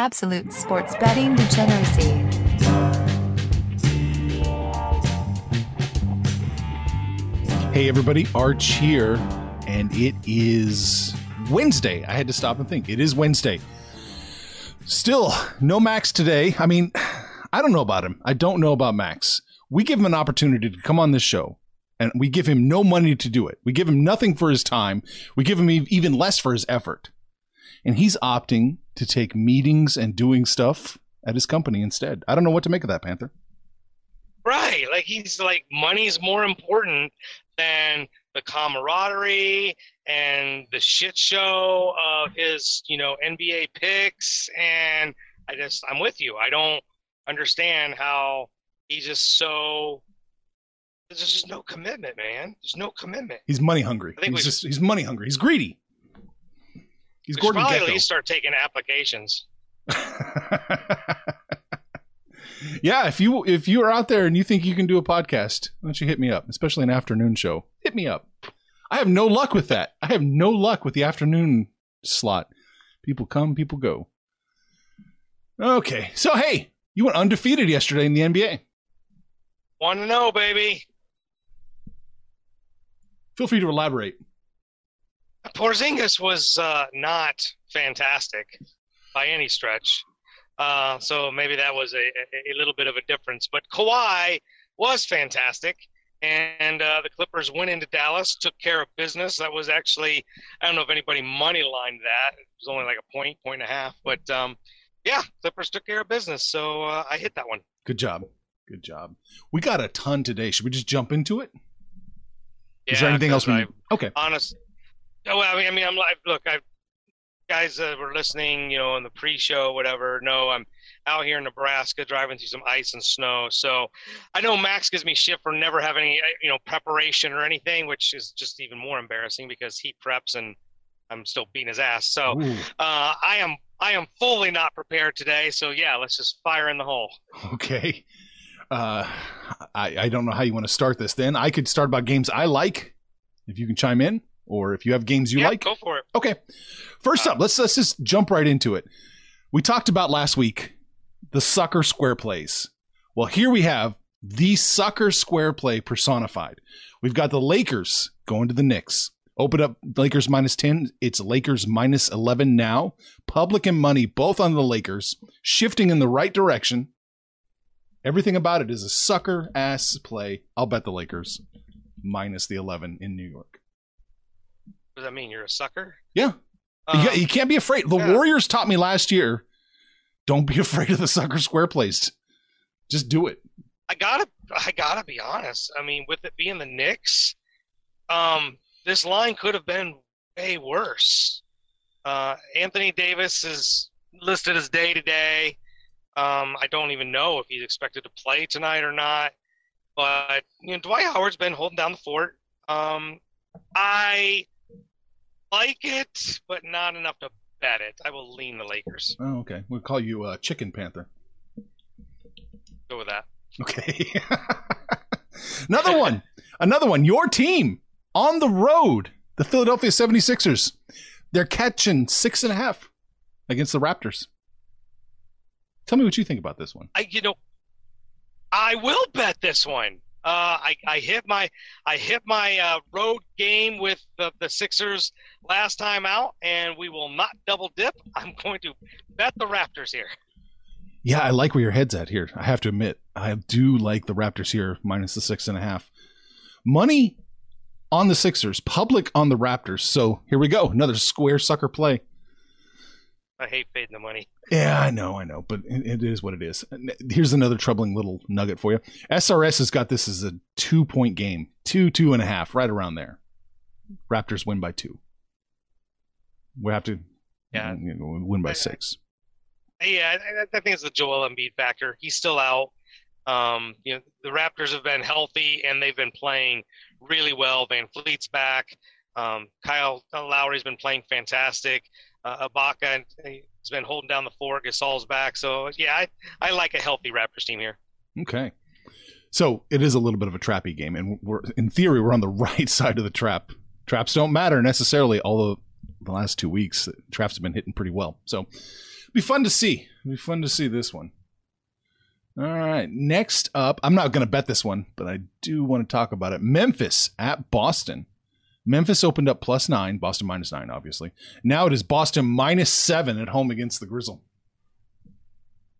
Absolute sports betting degeneracy. Hey, everybody, Arch here, and it is Wednesday. I had to stop and think. It is Wednesday. Still, no Max today. I mean, I don't know about him. I don't know about Max. We give him an opportunity to come on this show, and we give him no money to do it. We give him nothing for his time. We give him even less for his effort. And he's opting to take meetings and doing stuff at his company instead. I don't know what to make of that, Panther. Right. Like he's like money's more important than the camaraderie and the shit show of his, you know, NBA picks. And I just, I'm with you. I don't understand how he's just so. There's just no commitment, man. There's no commitment. He's money hungry. He's just he's money hungry. He's greedy. He's We Gordon probably Gekko. at least start taking applications. yeah, if you if you are out there and you think you can do a podcast, why don't you hit me up, especially an afternoon show? Hit me up. I have no luck with that. I have no luck with the afternoon slot. People come, people go. Okay, so hey, you went undefeated yesterday in the NBA. Want to oh, know, baby? Feel free to elaborate. Porzingis was uh, not fantastic by any stretch. Uh, so maybe that was a, a, a little bit of a difference. But Kawhi was fantastic. And uh, the Clippers went into Dallas, took care of business. That was actually, I don't know if anybody money lined that. It was only like a point, point and a half. But um, yeah, Clippers took care of business. So uh, I hit that one. Good job. Good job. We got a ton today. Should we just jump into it? Yeah, Is there anything else we I- Okay. honest. Well, I mean, I mean, I'm like, look, I guys that were listening, you know, in the pre-show, whatever. No, I'm out here in Nebraska driving through some ice and snow. So I know Max gives me shit for never having any, you know, preparation or anything, which is just even more embarrassing because he preps and I'm still beating his ass. So uh, I am, I am fully not prepared today. So yeah, let's just fire in the hole. okay. Uh, I, I don't know how you want to start this then. I could start about games I like, if you can chime in, or if you have games you yeah, like. go for it. Okay. First up, uh, let's let's just jump right into it. We talked about last week the sucker square plays. Well, here we have the sucker square play personified. We've got the Lakers going to the Knicks. Open up Lakers minus 10. It's Lakers minus 11 now. Public and money both on the Lakers, shifting in the right direction. Everything about it is a sucker ass play. I'll bet the Lakers minus the 11 in New York. Does that mean? You're a sucker? Yeah. You, Um, you can't be afraid. The yeah. Warriors taught me last year don't be afraid of the sucker square plays. Just do it. I gotta I gotta be honest. I mean, with it being the Knicks, um, this line could have been way worse. Uh, Anthony Davis is listed as day to day. Um, I don't even know if he's expected to play tonight or not. But you know, Dwight Howard's been holding down the fort. Um, I like it, but not enough to bet it. I will lean the Lakers. Oh, okay. We'll call you uh, Chicken Panther. Go with that. Okay. Another one. Another one. Your team on the road, the Philadelphia 76ers. They're catching six and a half against the Raptors. Tell me what you think about this one. I, you know, I will bet this one. Uh, I, I hit my I hit my uh, road game with the, the Sixers last time out, and we will not double dip. I'm going to bet the Raptors here. Yeah, I like where your head's at here. I have to admit, I do like the Raptors here, minus the six and a half. Money on the Sixers, public on the Raptors. So here we go. Another square sucker play. I hate fading the money. Yeah, I know, I know, but it, it is what it is. Here's another troubling little nugget for you. SRS has got this as a two point game, two, two and a half, right around there. Raptors win by two. We have to Yeah. you know, win by I- six. Yeah, I, I think it's the Joel Embiid factor. He's still out. Um, you know, the Raptors have been healthy and they've been playing really well. VanVleet's back. Um, Kyle Lowry's been playing fantastic. Uh, Ibaka has been holding down the fort. Gasol's back. So yeah, I, I like a healthy Raptors team here. Okay. So it is a little bit of a trappy game, and we're in theory we're on the right side of the trap. Traps don't matter necessarily, although the last two weeks traps have been hitting pretty well. So be fun to see. Be fun to see this one. All right. Next up, I'm not going to bet this one, but I do want to talk about it. Memphis at Boston. Memphis opened up plus nine, Boston minus nine, obviously. Now it is Boston minus seven at home against the Grizzle.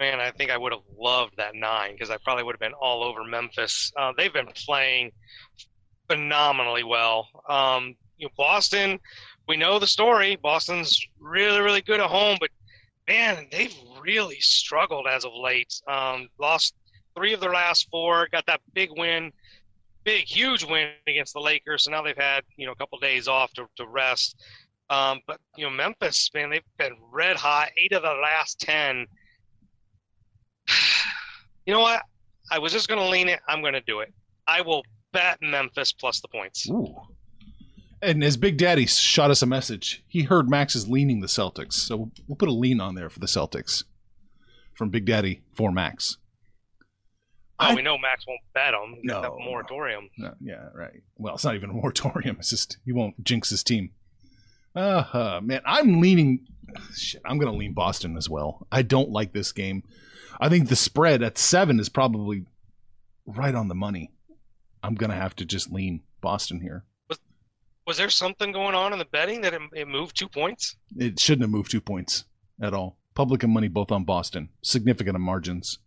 Man, I think I would have loved that nine because I probably would have been all over Memphis. Uh, they've been playing phenomenally well. Um, you know, Boston, we know the story. Boston's really, really good at home, but man, they've really struggled as of late. Um, lost three of their last four, got that big win, big, huge win against the Lakers. So now they've had, you know, a couple days off to, to rest. Um, but, you know, Memphis, man, they've been red hot, eight of the last 10. You know what? I was just going to lean it. I'm going to do it. I will bet Memphis plus the points. Ooh. And as Big Daddy shot us a message, he heard Max is leaning the Celtics. So we'll put a lean on there for the Celtics from Big Daddy for Max. Oh, I- we know Max won't bet. He's No. moratorium. No, yeah, right. Well, it's not even a moratorium. It's just he won't jinx his team. Uh, man, I'm leaning. Shit, I'm going to lean Boston as well. I don't like this game. I think the spread at seven is probably right on the money. I'm going to have to just lean Boston here. Was there something going on in the betting that it, it moved two points? It shouldn't have moved two points at all. Public and money both on Boston. Significant margins.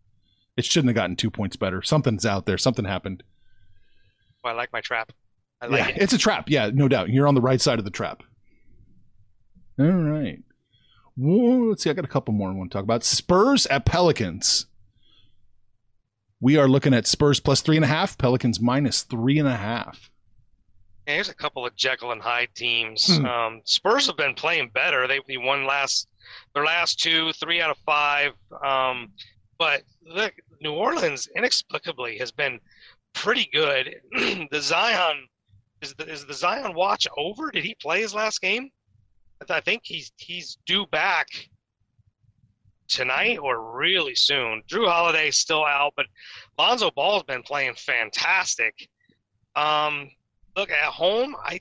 It shouldn't have gotten two points better. Something's out there. Something happened. Oh, I like my trap. I like yeah, it. it's a trap. Yeah, no doubt. You're on the right side of the trap. All right. Whoa, let's see. I got a couple more I want to talk about. Spurs at Pelicans. We are looking at Spurs plus three and a half, Pelicans minus three and a half. Yeah, here's a couple of Jekyll and Hyde teams. Hmm. Um, Spurs have been playing better. They, they won last their last two, three out of five. Um, but look, New Orleans inexplicably has been pretty good. the Zion is the, is the Zion watch over? Did he play his last game? I I think he's he's due back tonight or really soon. Jrue Holiday's still out, but Lonzo Ball's been playing fantastic. Um, look at home, I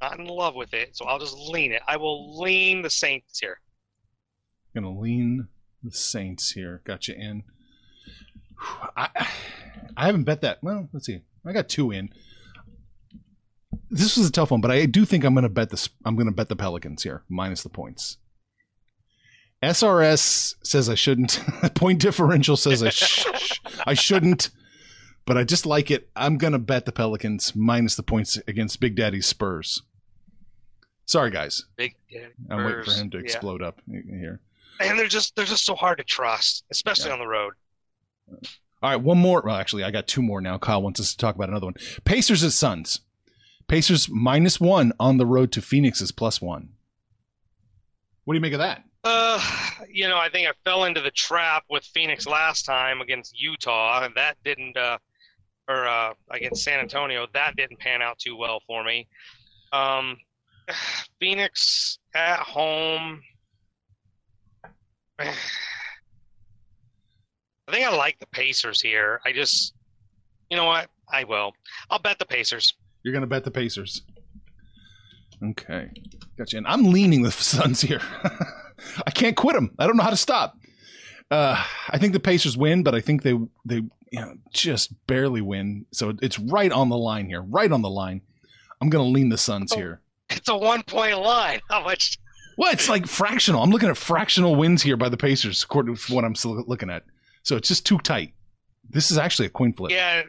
not in love with it, so I'll just lean it. I will lean the Saints here. Gonna lean the Saints here. Got you in. I I haven't bet that. Well, let's see. I got two in. This was a tough one, but I do think I'm gonna bet this. I'm gonna bet the Pelicans here minus the points. SRS says I shouldn't. Point differential says I sh- I shouldn't, but I just like it. I'm gonna bet the Pelicans minus the points against Big Daddy's Spurs. Sorry, guys. Big yeah, I'm waiting for him to yeah. explode up here. And they're just they're just so hard to trust, especially Yeah. on the road. All right, one more. Well, actually, I got two more now. Kyle wants us to talk about another one. Pacers at Suns. Pacers minus one on the road to Phoenix is plus one. What do you make of that? Uh, you know, I think I fell into the trap with Phoenix last time against Utah, and that didn't, uh, or uh, against San Antonio, that didn't pan out too well for me. Um, Phoenix at home. I think I like the Pacers here. I just, you know what? I will. I'll bet the Pacers. You're going to bet the Pacers. Okay. Gotcha. And I'm leaning the Suns here. I can't quit them. I don't know how to stop. Uh, I think the Pacers win, but I think they they you know, just barely win. So it's right on the line here, right on the line. I'm going to lean the Suns Oh. here. It's a one point line. How much? Well, it's like fractional. I'm looking at fractional wins here by the Pacers, according to what I'm looking at. So it's just too tight. This is actually a coin flip. Yeah,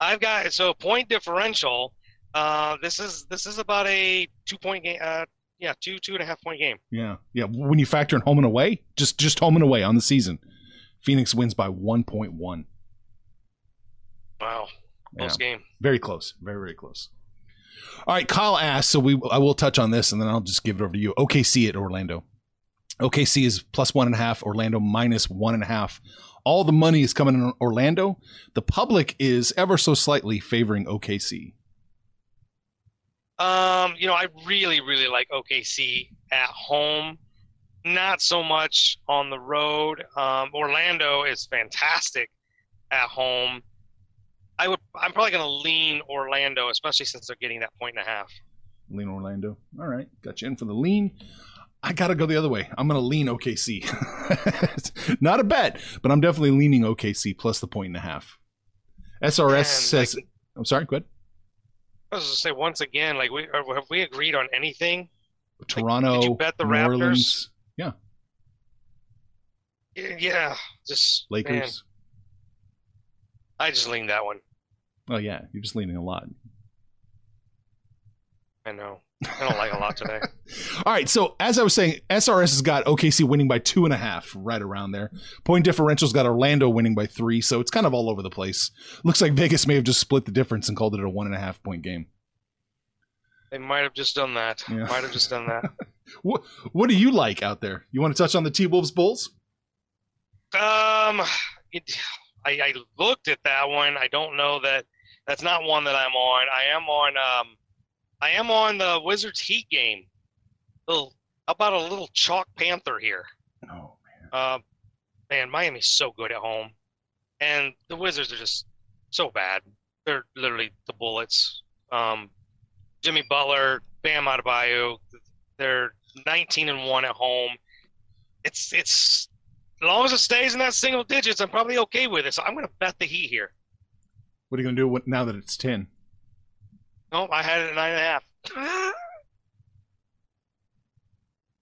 I've got so point differential. Uh, this is this is about a two point game. Uh, yeah, two two and a half point game. Yeah, yeah. When you factor in home and away, just just home and away on the season, Phoenix wins by 1.1. Wow, close game. Very close. Very very close. All right, Kyle asked, so we I will touch on this, and then I'll just give it over to you. OKC at Orlando. OKC is plus one and a half. Orlando minus one and a half. All the money is coming in Orlando. The public is ever so slightly favoring OKC. Um, you know, I really really like OKC at home. Not so much on the road. Um, Orlando is fantastic at home. I would. I'm probably going to lean Orlando, especially since they're getting that point and a half. Lean Orlando. All right, got you in for the lean. I got to go the other way. I'm going to lean OKC. Not a bet, but I'm definitely leaning OKC plus the point and a half. SRS Man, says, like- I'm sorry, go ahead. I was going to say once again, like we have we agreed on anything? Toronto, did you bet the Raptors? Orleans, Yeah, just man, Lakers. I just leaned that one. Oh yeah, you're just leaning a lot. I know. I don't like a lot today. All right, so as I was saying, SRS has got OKC winning by two and a half, right around there. Point differential's got Orlando winning by three, so it's kind of all over the place. Looks like Vegas may have just split the difference and called it a one and a half point game. They might have just done that. Yeah. Might have just done that. What What do you like out there? You want to touch on the T Wolves Bulls? Um, it, I, I looked at that one. I don't know that that's not one that I'm on. I am on. Um, I am on the Wizards Heat game. Little how about a little chalk panther here. Oh man. Uh, man, Miami's so good at home, and the Wizards are just so bad. They're literally the Bullets. Um, Jimmy Butler, Bam Adebayo, they're 19 and one at home. It's it's long as it stays in that single digits, I'm probably okay with it. So I'm going to bet the Heat here. What are you gonna do when- now that it's ten? No, I had it at nine and a half.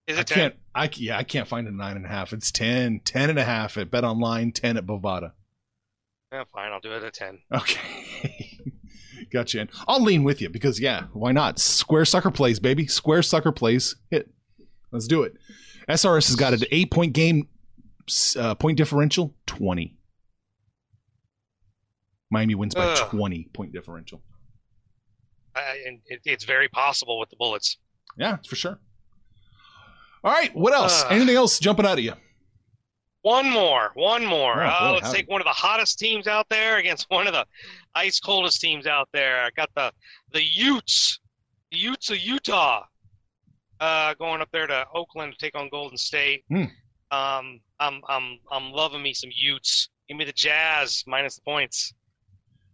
Is I it 10? can't. I yeah, I can't find a nine and a half. It's 10, 10 and a half at BetOnline, ten at Bovada. Yeah, fine. I'll do it at 10. Okay. Gotcha. in. I'll lean with you because, yeah, why not? Square sucker plays, baby. Square sucker plays. Hit. Let's do it. SRS has got an eight point game, uh, point differential, 20. Miami wins by Ugh. 20 point differential. I, and it, it's very possible with the Bullets. Yeah, for sure. All right. What else? Anything else jumping out of you? One more, one more. Oh, uh, boy, let's howdy. take one of the hottest teams out there against one of the ice coldest teams out there. I got the the Utes, the Utes of Utah, uh, going up there to Oakland to take on Golden State. Hmm. Um, I'm I'm I'm loving me some Utes. Give me the Jazz minus the points.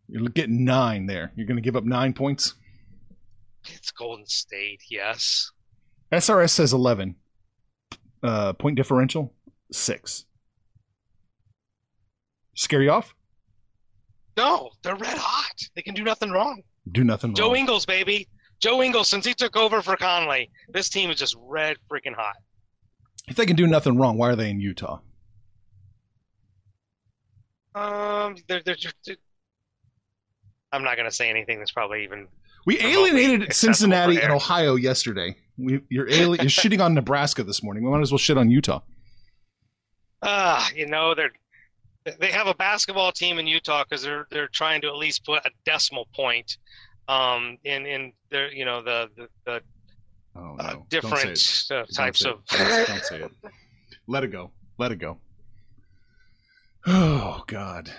You're getting nine there. You're going to give up nine points. It's Golden State, yes. SRS says 11. Uh, point differential, six. Scare you off? No, they're red hot. They can do nothing wrong. Do nothing wrong. Joe wrong. Ingles, baby. Joe Ingles, since he took over for Conley, this team is just red freaking hot. If they can do nothing wrong, why are they in Utah? Um, they're, they're, they're, I'm not gonna say anything that's probably even. We alienated Cincinnati and. Ohio yesterday. We, you're, ali- you're shitting on Nebraska this morning. We might as well shit on Utah. Ah, you know they're they have a basketball team in Utah because they're they're trying to at least put a decimal point, um, in in their you know the the, the Oh, uh, no. Don't different uh, types of. Don't say it. Let it go. Let it go. Oh God,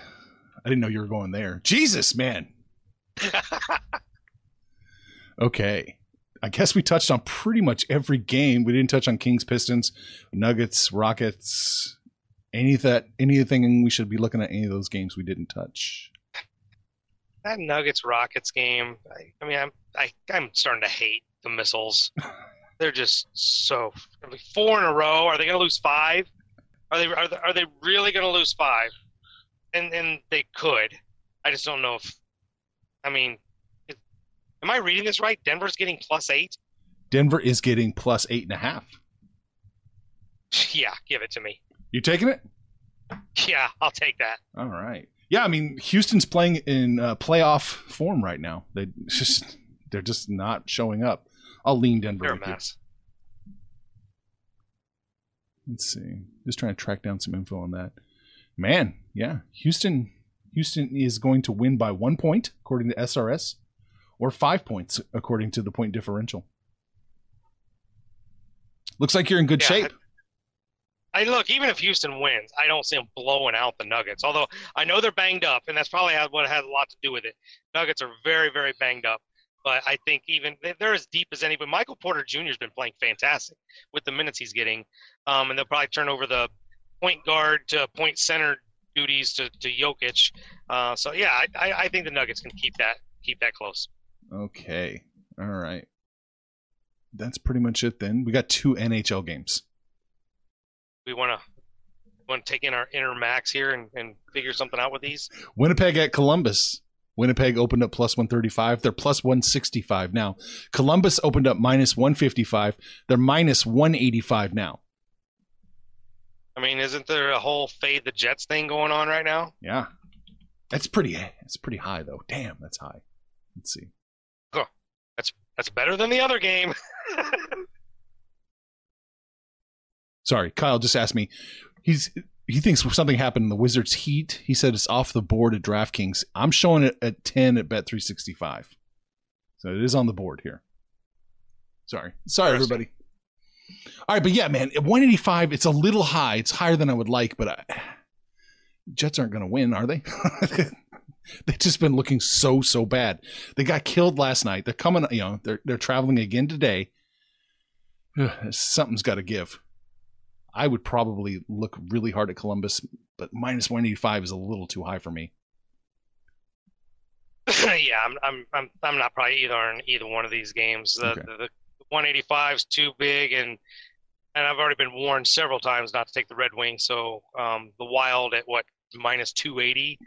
I didn't know you were going there. Jesus, man. Okay, I guess we touched on pretty much every game. We didn't touch on Kings, Pistons, Nuggets, Rockets. Any that anything we should be looking at any of those games we didn't touch. that Nuggets Rockets game. I, I mean, I'm I, I'm starting to hate the missiles. They're just so four in a row. Are they going to lose five? Are they are they, are they really going to lose five? And and they could. I just don't know if. I mean, it, am I reading this right? Denver's getting plus eight. Denver is getting plus eight and a half. Yeah, give it to me. You taking it? Yeah, I'll take that. All right. Yeah, I mean Houston's playing in uh, playoff form right now. They just they're just not showing up. I'll lean Denver. They're a you. mess. Let's see. Just trying to track down some info on that. Man, yeah, Houston. Houston is going to win by one point according to SRS, or five points according to the point differential. Looks like you're in good Yeah, shape. I look, even if Houston wins, I don't see them blowing out the Nuggets. Although I know they're banged up, and that's probably what has a lot to do with it. Nuggets are very, very banged up. But I think even they- they're as deep as anybody. Michael Porter Jr. has been playing fantastic with the minutes he's getting, um, and they'll probably turn over the point guard to point center duties to, to Jokic. Uh, so yeah, I, I, I think the Nuggets can keep that keep that close. Okay. All right. That's pretty much it then. We got two NHL games. We want to want to take in our inner max here and, and figure something out with these. Winnipeg at Columbus. Winnipeg opened up plus 135. They're plus 165 now. Columbus opened up minus 155. They're minus 185 now. I mean, isn't there a whole fade the Jets thing going on right now? Yeah. That's pretty it's pretty high though. Damn, that's high. Let's see. That's that's better than the other game. Sorry, Kyle just asked me. He's he thinks something happened in the Wizards Heat. He said it's off the board at DraftKings. I'm showing it at 10 at Bet365. So it is on the board here. Sorry. Sorry, everybody. All right, but yeah, man, at 185, it's a little high. It's higher than I would like, but I, Jets aren't going to win, are they? They've just been looking so so bad. They got killed last night. They're coming, you know, they're they're traveling again today. Something's got to give. I would probably look really hard at Columbus, but minus 185 is a little too high for me. yeah, I'm, I'm, I'm, I'm not probably either in either one of these games. The, Okay. the, the 185 is too big, and and I've already been warned several times not to take the Red Wings. So um, the Wild at what minus 280,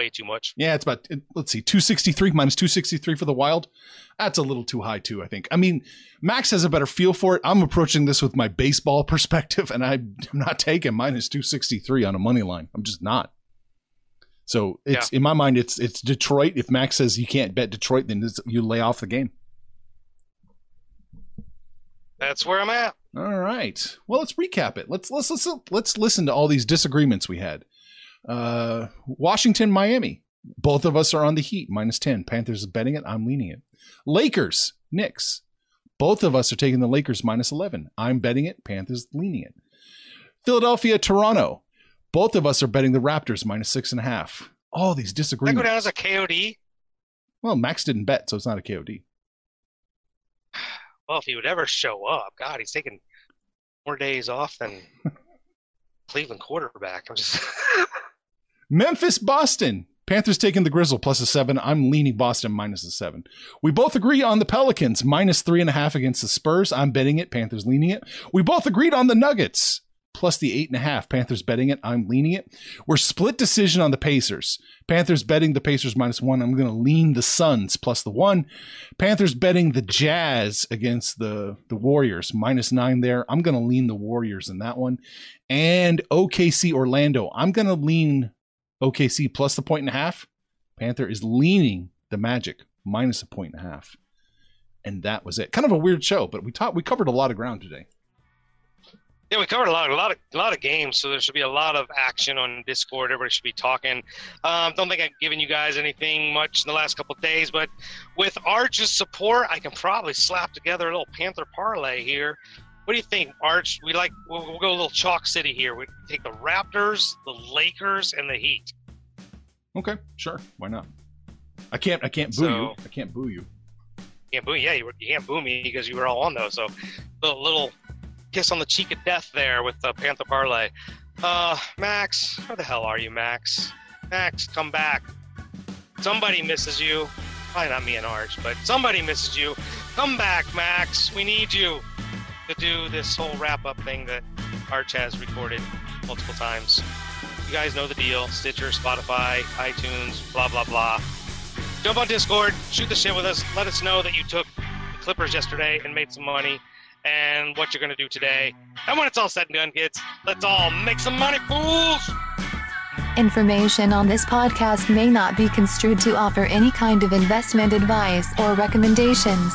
way too much. Yeah, it's about let's see, 263 minus 263 for the Wild. That's a little too high too, I think. I mean, Max has a better feel for it. I'm approaching this with my baseball perspective and I'm not taking minus 263 on a money line. I'm just not. So, it's in my mind it's it's Detroit. If Max says you can't bet Detroit, then it's- you lay off the game. That's where I'm at. All right. Well, let's recap it. Let's let's let's let's listen to all these disagreements we had. Uh, Washington, Miami. Both of us are on the Heat minus ten. Panthers is betting it. I'm leaning it. Lakers, Knicks. Both of us are taking the Lakers minus eleven. I'm betting it. Panthers leaning it. Philadelphia, Toronto. Both of us are betting the Raptors minus six and a half. All these I go disagreements. down as a KOD. well, Max didn't bet, so it's not a KOD. Well, if he would ever show up, God, he's taking more days off than Cleveland quarterback. I'm just. Memphis, Boston. Panthers taking the Grizzle plus a seven. I'm leaning Boston minus a seven. We both agree on the Pelicans minus three and a half against the Spurs. I'm betting it. Panthers leaning it. We both agreed on the Nuggets plus the eight and a half. Panthers betting it. I'm leaning it. We're split decision on the Pacers. Panthers betting the Pacers minus one. I'm going to lean the Suns plus the one. Panthers betting the Jazz against the, the Warriors minus nine there. I'm going to lean the Warriors in that one. And OKC Orlando. I'm going to lean OKC plus the point and a half. Panther is leaning the Magic minus a point and a half. And that was it. Kind of a weird show, but we taught we covered a lot of ground today. Yeah, we covered a lot, a lot of, a lot of games, so there should be a lot of action on Discord. Everybody should be talking. Um, don't think I've given you guys anything much in the last couple days, but with Arch's support, I can probably slap together a little Panther parlay here. What do you think, Arch? We like we'll, we'll go a little chalk city here. We take the Raptors, the Lakers, and the Heat. Okay, sure. Why not? I can't. I can't boo So- you. I can't boo you. You can't boo, yeah, you, you can't boo me because you were all on those. So, little, little kiss on the cheek of death there with the Panther parlay. Uh, Max, where the hell are you, Max? Max, come back. Somebody misses you. Probably not me and Arch, but somebody misses you. Come back, Max. We need you to do this whole wrap up thing that Arch has recorded multiple times. You guys know the deal Stitcher, Spotify, iTunes, blah, blah, blah. Jump on Discord, shoot the shit with us. Let us know that you took the Clippers yesterday and made some money and what you're going to do today. And when it's all said and done, kids, let's all make some money, fools! Information on this podcast may not be construed to offer any kind of investment advice or recommendations.